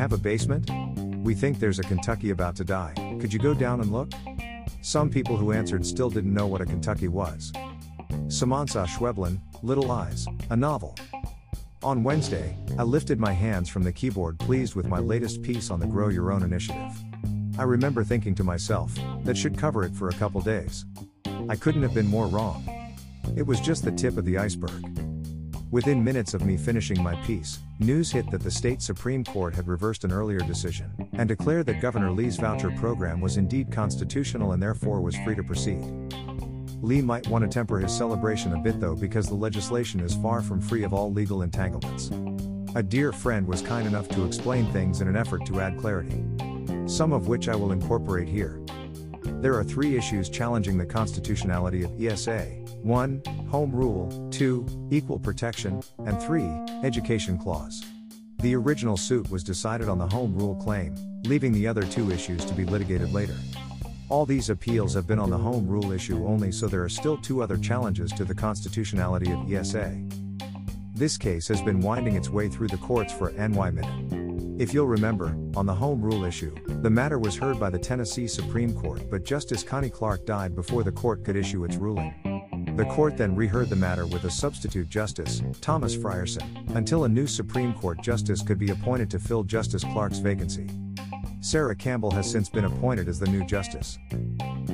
have a basement? We think there's a kentuki about to die. Could you go down and look? Some people who answered still didn't know what a kentuki was. Samanta Schweblin, Little Eyes, a novel. On Wednesday, I lifted my hands from the keyboard pleased with my latest piece on the Grow Your Own initiative. I remember thinking to myself, that should cover it for a couple days. I couldn't have been more wrong. It was just the tip of the iceberg. Within minutes of me finishing my piece, news hit that the state Supreme Court had reversed an earlier decision and declared that Governor Lee's voucher program was indeed constitutional and therefore was free to proceed. Lee might want to temper his celebration a bit though because the legislation is far from free of all legal entanglements. A dear friend was kind enough to explain things in an effort to add clarity. Some of which I will incorporate here. There are three issues challenging the constitutionality of ESA 1. Home Rule, 2. Equal Protection, and 3. Education Clause. The original suit was decided on the Home Rule claim, leaving the other two issues to be litigated later. All these appeals have been on the Home Rule issue only, so there are still two other challenges to the constitutionality of ESA. This case has been winding its way through the courts for NY minute. If you'll remember, on the Home Rule issue, the matter was heard by the Tennessee Supreme Court, but Justice Connie Clark died before the court could issue its ruling. The court then reheard the matter with a substitute justice, Thomas Frierson, until a new Supreme Court justice could be appointed to fill Justice Clark's vacancy. Sarah Campbell has since been appointed as the new justice.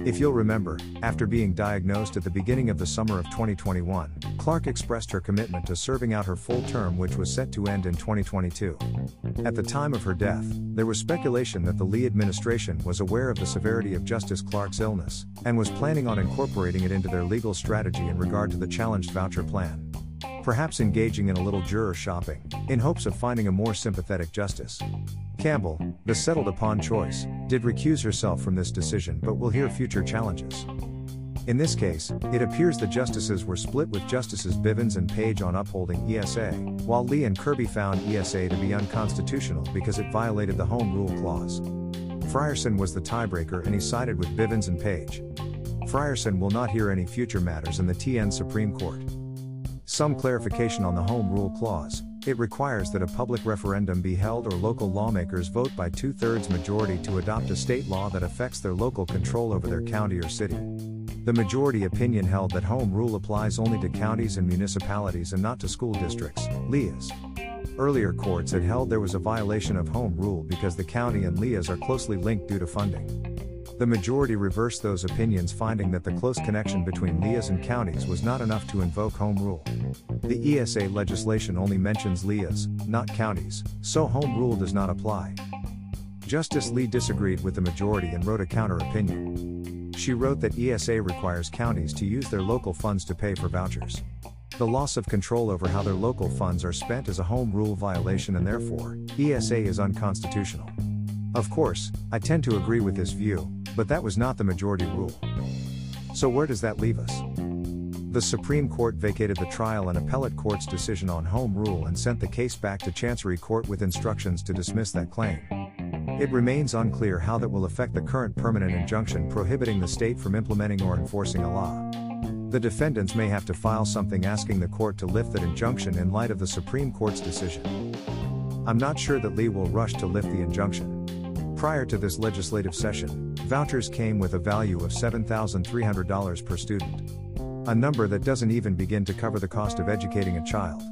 If you'll remember, after being diagnosed at the beginning of the summer of 2021, Clark expressed her commitment to serving out her full term, which was set to end in 2022. At the time of her death, there was speculation that the Lee administration was aware of the severity of Justice Clark's illness and was planning on incorporating it into their legal strategy in regard to the challenged voucher plan. Perhaps engaging in a little juror shopping, in hopes of finding a more sympathetic justice. Campbell, the settled upon choice, did recuse herself from this decision but will hear future challenges. In this case, it appears the justices were split with Justices Bivens and Page on upholding ESA, while Lee and Kirby found ESA to be unconstitutional because it violated the Home Rule Clause. Frierson was the tiebreaker and he sided with Bivens and Page. Frierson will not hear any future matters in the TN Supreme Court. Some clarification on the Home Rule Clause. It requires that a public referendum be held or local lawmakers vote by two thirds majority to adopt a state law that affects their local control over their county or city. The majority opinion held that home rule applies only to counties and municipalities and not to school districts, LEAs. Earlier courts had held there was a violation of home rule because the county and LEAs are closely linked due to funding. The majority reversed those opinions, finding that the close connection between LEAs and counties was not enough to invoke home rule. The ESA legislation only mentions LEAs, not counties, so home rule does not apply. Justice Lee disagreed with the majority and wrote a counter opinion. She wrote that ESA requires counties to use their local funds to pay for vouchers. The loss of control over how their local funds are spent is a home rule violation and therefore, ESA is unconstitutional. Of course, I tend to agree with this view, but that was not the majority rule. So, where does that leave us? The Supreme Court vacated the trial and appellate court's decision on home rule and sent the case back to Chancery Court with instructions to dismiss that claim. It remains unclear how that will affect the current permanent injunction prohibiting the state from implementing or enforcing a law. The defendants may have to file something asking the court to lift that injunction in light of the Supreme Court's decision. I'm not sure that Lee will rush to lift the injunction. Prior to this legislative session, vouchers came with a value of $7,300 per student. A number that doesn't even begin to cover the cost of educating a child.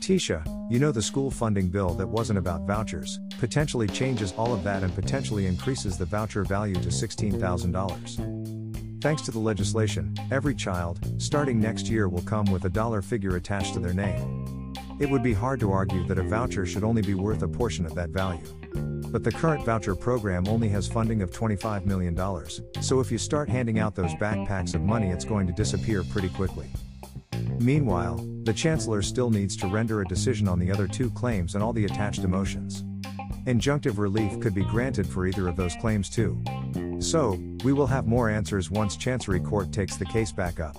TISA, you know the school funding bill that wasn't about vouchers, potentially changes all of that and potentially increases the voucher value to $16,000. Thanks to the legislation, every child, starting next year, will come with a dollar figure attached to their name. It would be hard to argue that a voucher should only be worth a portion of that value. But the current voucher program only has funding of $25 million, so if you start handing out those backpacks of money, it's going to disappear pretty quickly. Meanwhile, the Chancellor still needs to render a decision on the other two claims and all the attached emotions. Injunctive relief could be granted for either of those claims too. So, we will have more answers once Chancery Court takes the case back up.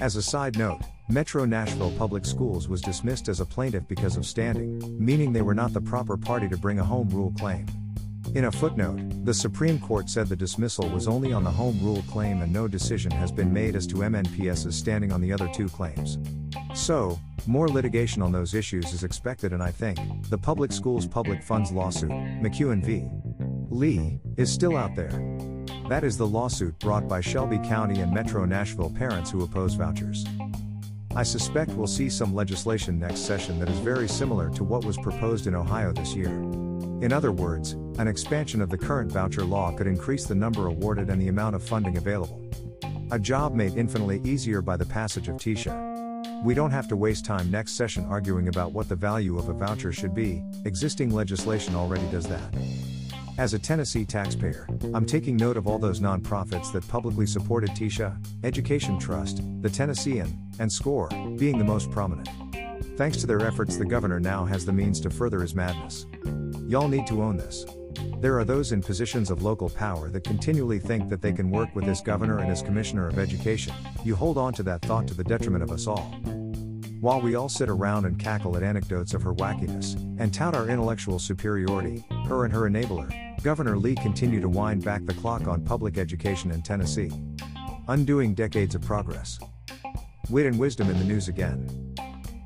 As a side note, Metro Nashville Public Schools was dismissed as a plaintiff because of standing, meaning they were not the proper party to bring a home rule claim. In a footnote, the Supreme Court said the dismissal was only on the home rule claim and no decision has been made as to MNPS's standing on the other two claims. So, More litigation on those issues is expected, and I think the Public Schools Public Funds lawsuit, McEwen v. Lee, is still out there. That is the lawsuit brought by Shelby County and Metro Nashville parents who oppose vouchers. I suspect we'll see some legislation next session that is very similar to what was proposed in Ohio this year. In other words, an expansion of the current voucher law could increase the number awarded and the amount of funding available. A job made infinitely easier by the passage of TISA. We don't have to waste time next session arguing about what the value of a voucher should be, existing legislation already does that. As a Tennessee taxpayer, I'm taking note of all those nonprofits that publicly supported TISA, Education Trust, the Tennessean, and SCORE, being the most prominent. Thanks to their efforts, the governor now has the means to further his madness. Y'all need to own this. There are those in positions of local power that continually think that they can work with this governor and his commissioner of education. You hold on to that thought to the detriment of us all. While we all sit around and cackle at anecdotes of her wackiness, and tout our intellectual superiority, her and her enabler, Governor Lee continue to wind back the clock on public education in Tennessee. Undoing decades of progress. Wit and wisdom in the news again.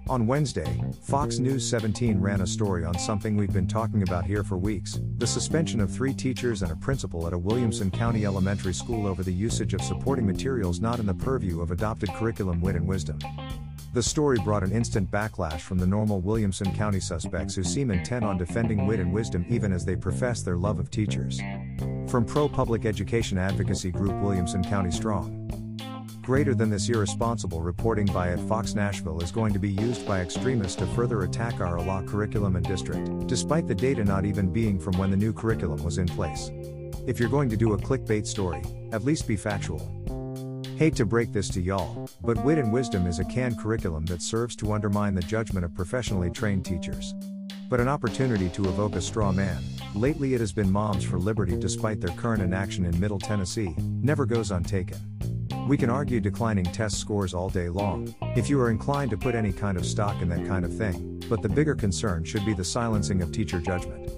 On Wednesday, Fox News 17 ran a story on something we've been talking about here for weeks the suspension of three teachers and a principal at a Williamson County elementary school over the usage of supporting materials not in the purview of adopted curriculum Wit and Wisdom. The story brought an instant backlash from the normal Williamson County suspects who seem intent on defending wit and wisdom even as they profess their love of teachers. From pro public education advocacy group Williamson County Strong. Greater than this irresponsible reporting by at Fox Nashville is going to be used by extremists to further attack our law curriculum and district, despite the data not even being from when the new curriculum was in place. If you're going to do a clickbait story, at least be factual. Hate to break this to y'all, but Wit and Wisdom is a canned curriculum that serves to undermine the judgment of professionally trained teachers. But an opportunity to evoke a straw man, lately it has been Moms for Liberty despite their current inaction in Middle Tennessee, never goes untaken. We can argue declining test scores all day long, if you are inclined to put any kind of stock in that kind of thing, but the bigger concern should be the silencing of teacher judgment.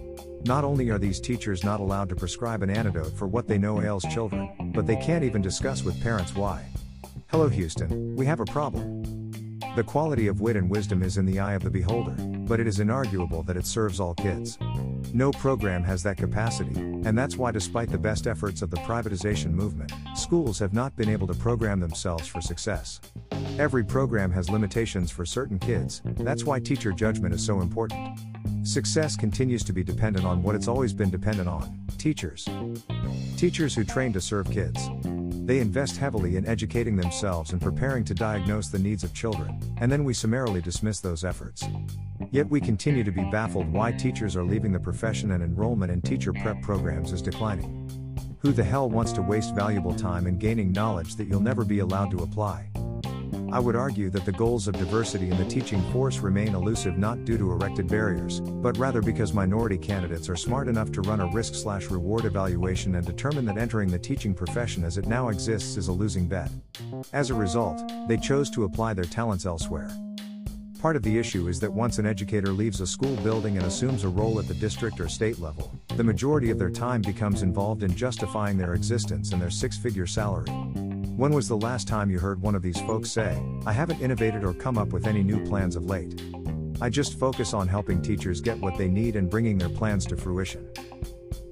Not only are these teachers not allowed to prescribe an antidote for what they know ails children, but they can't even discuss with parents why. Hello, Houston, we have a problem. The quality of wit and wisdom is in the eye of the beholder, but it is inarguable that it serves all kids. No program has that capacity, and that's why, despite the best efforts of the privatization movement, schools have not been able to program themselves for success. Every program has limitations for certain kids, that's why teacher judgment is so important. Success continues to be dependent on what it's always been dependent on teachers. Teachers who train to serve kids. They invest heavily in educating themselves and preparing to diagnose the needs of children, and then we summarily dismiss those efforts. Yet we continue to be baffled why teachers are leaving the profession and enrollment in teacher prep programs is declining. Who the hell wants to waste valuable time in gaining knowledge that you'll never be allowed to apply? I would argue that the goals of diversity in the teaching force remain elusive not due to erected barriers, but rather because minority candidates are smart enough to run a risk slash reward evaluation and determine that entering the teaching profession as it now exists is a losing bet. As a result, they chose to apply their talents elsewhere. Part of the issue is that once an educator leaves a school building and assumes a role at the district or state level, the majority of their time becomes involved in justifying their existence and their six figure salary. When was the last time you heard one of these folks say, I haven't innovated or come up with any new plans of late? I just focus on helping teachers get what they need and bringing their plans to fruition.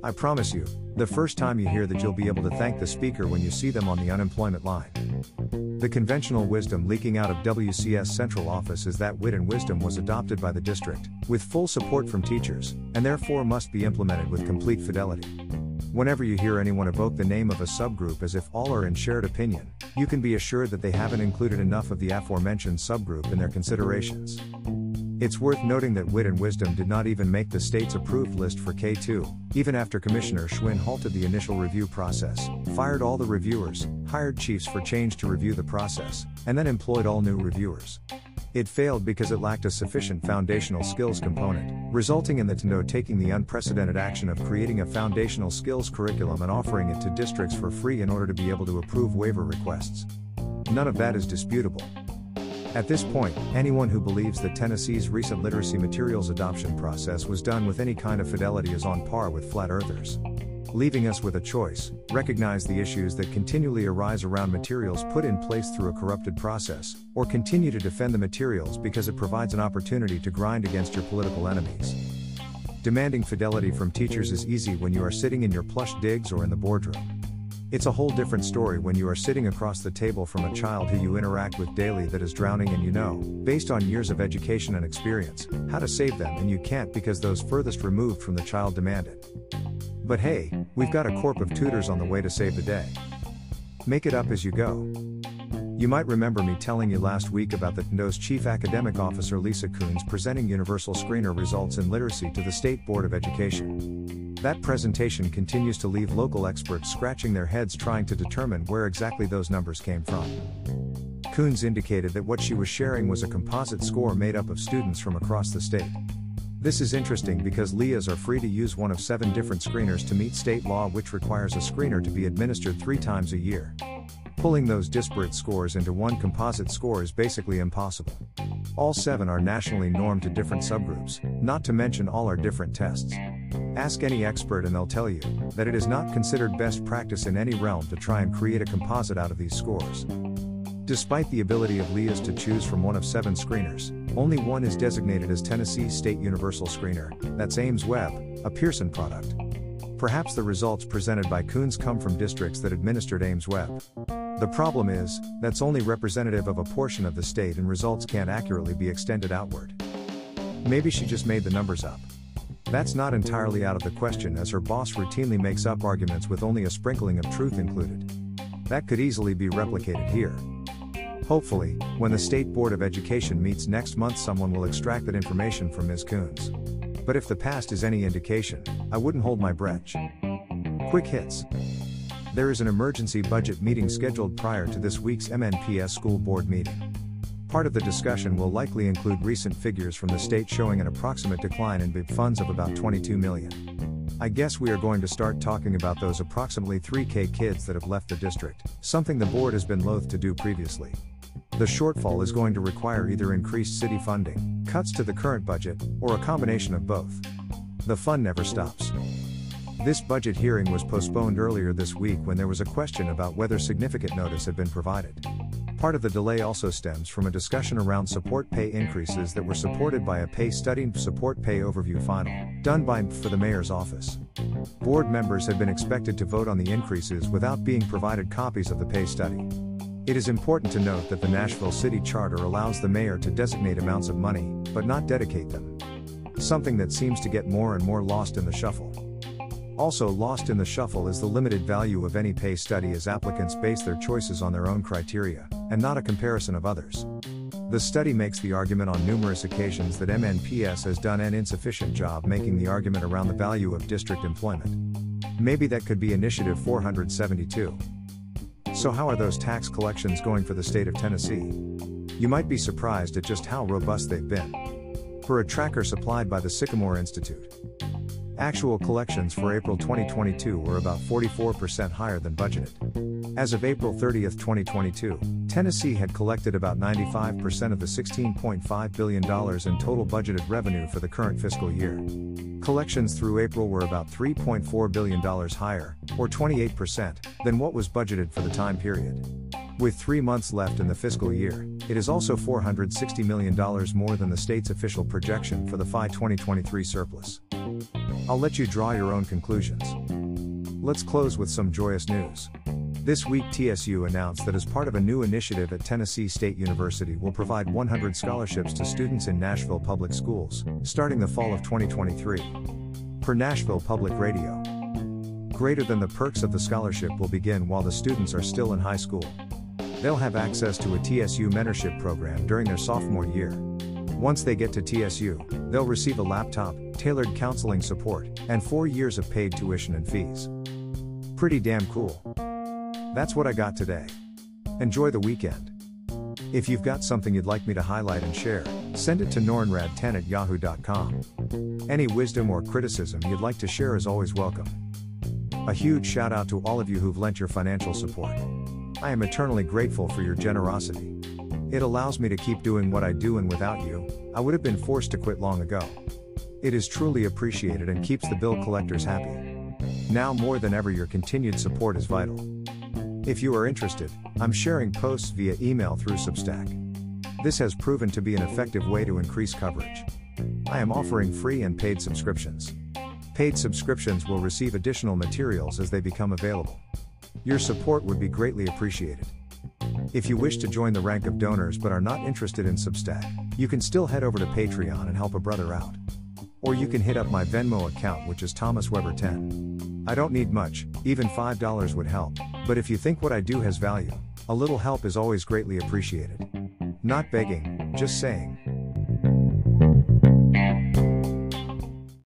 I promise you, the first time you hear that you'll be able to thank the speaker when you see them on the unemployment line. The conventional wisdom leaking out of WCS central office is that wit and wisdom was adopted by the district, with full support from teachers, and therefore must be implemented with complete fidelity. Whenever you hear anyone evoke the name of a subgroup as if all are in shared opinion, you can be assured that they haven't included enough of the aforementioned subgroup in their considerations. It's worth noting that Wit and Wisdom did not even make the state's approved list for K2, even after Commissioner Schwinn halted the initial review process, fired all the reviewers, hired chiefs for change to review the process, and then employed all new reviewers. It failed because it lacked a sufficient foundational skills component, resulting in the TNO taking the unprecedented action of creating a foundational skills curriculum and offering it to districts for free in order to be able to approve waiver requests. None of that is disputable. At this point, anyone who believes that Tennessee's recent literacy materials adoption process was done with any kind of fidelity is on par with flat earthers. Leaving us with a choice recognize the issues that continually arise around materials put in place through a corrupted process, or continue to defend the materials because it provides an opportunity to grind against your political enemies. Demanding fidelity from teachers is easy when you are sitting in your plush digs or in the boardroom. It's a whole different story when you are sitting across the table from a child who you interact with daily that is drowning and you know, based on years of education and experience, how to save them and you can't because those furthest removed from the child demand it. But hey, we've got a corp of tutors on the way to save the day. Make it up as you go. You might remember me telling you last week about the TNDOE's Chief Academic Officer Lisa Coons presenting Universal Screener results in literacy to the State Board of Education. That presentation continues to leave local experts scratching their heads trying to determine where exactly those numbers came from. Coons indicated that what she was sharing was a composite score made up of students from across the state. This is interesting because LEAs are free to use one of seven different screeners to meet state law, which requires a screener to be administered three times a year. Pulling those disparate scores into one composite score is basically impossible. All seven are nationally normed to different subgroups, not to mention all are different tests. Ask any expert and they'll tell you that it is not considered best practice in any realm to try and create a composite out of these scores. Despite the ability of LEAs to choose from one of seven screeners, only one is designated as Tennessee State Universal Screener, that's aimsweb, a Pearson product. Perhaps the results presented by Coons come from districts that administered aimsweb. The problem is, that's only representative of a portion of the state and results can't accurately be extended outward. Maybe she just made the numbers up. That's not entirely out of the question as her boss routinely makes up arguments with only a sprinkling of truth included. That could easily be replicated here. Hopefully, when the State Board of Education meets next month, someone will extract that information from Ms. Coons. But if the past is any indication, I wouldn't hold my breath. Quick hits. There is an emergency budget meeting scheduled prior to this week's MNPS school board meeting. Part of the discussion will likely include recent figures from the state showing an approximate decline in BEP funds of about 22 million. I guess we are going to start talking about those approximately 3K kids that have left the district, something the board has been loath to do previously. The shortfall is going to require either increased city funding, cuts to the current budget, or a combination of both. The fun never stops. This budget hearing was postponed earlier this week when there was a question about whether significant notice had been provided. Part of the delay also stems from a discussion around support pay increases that were supported by a pay study support pay overview final, done by for the mayor's office. Board members had been expected to vote on the increases without being provided copies of the pay study. It is important to note that the Nashville City Charter allows the mayor to designate amounts of money, but not dedicate them. Something that seems to get more and more lost in the shuffle. Also lost in the shuffle is the limited value of any pay study as applicants base their choices on their own criteria, and not a comparison of others. The study makes the argument on numerous occasions that MNPS has done an insufficient job making the argument around the value of district employment. Maybe that could be Initiative 472. So, how are those tax collections going for the state of Tennessee? You might be surprised at just how robust they've been. For a tracker supplied by the Sycamore Institute, Actual collections for April 2022 were about 44% higher than budgeted. As of April 30, 2022, Tennessee had collected about 95% of the $16.5 billion in total budgeted revenue for the current fiscal year. Collections through April were about $3.4 billion higher, or 28%, than what was budgeted for the time period. With three months left in the fiscal year, it is also $460 million more than the state's official projection for the FY 2023 surplus. I'll let you draw your own conclusions. Let's close with some joyous news. This week, TSU announced that as part of a new initiative at Tennessee State University will provide 100 scholarships to students in Nashville public schools, starting the fall of 2023. Per Nashville Public Radio. Greater than the perks of the scholarship will begin while the students are still in high school. They'll have access to a TSU mentorship program during their sophomore year. Once they get to TSU, they'll receive a laptop, tailored counseling support, and four years of paid tuition and fees. Pretty damn cool. That's what I got today. Enjoy the weekend. If you've got something you'd like me to highlight and share, send it to norinrad10 at yahoo.com. Any wisdom or criticism you'd like to share is always welcome. A huge shout out to all of you who've lent your financial support. I am eternally grateful for your generosity. It allows me to keep doing what I do, and without you, I would have been forced to quit long ago. It is truly appreciated and keeps the bill collectors happy. Now more than ever, your continued support is vital. If you are interested, I'm sharing posts via email through Substack. This has proven to be an effective way to increase coverage. I am offering free and paid subscriptions. Paid subscriptions will receive additional materials as they become available. Your support would be greatly appreciated. If you wish to join the rank of donors but are not interested in Substack, you can still head over to Patreon and help a brother out. Or you can hit up my Venmo account, which is Thomas Weber 10. I don't need much, even $5 would help, but if you think what I do has value, a little help is always greatly appreciated. Not begging, just saying.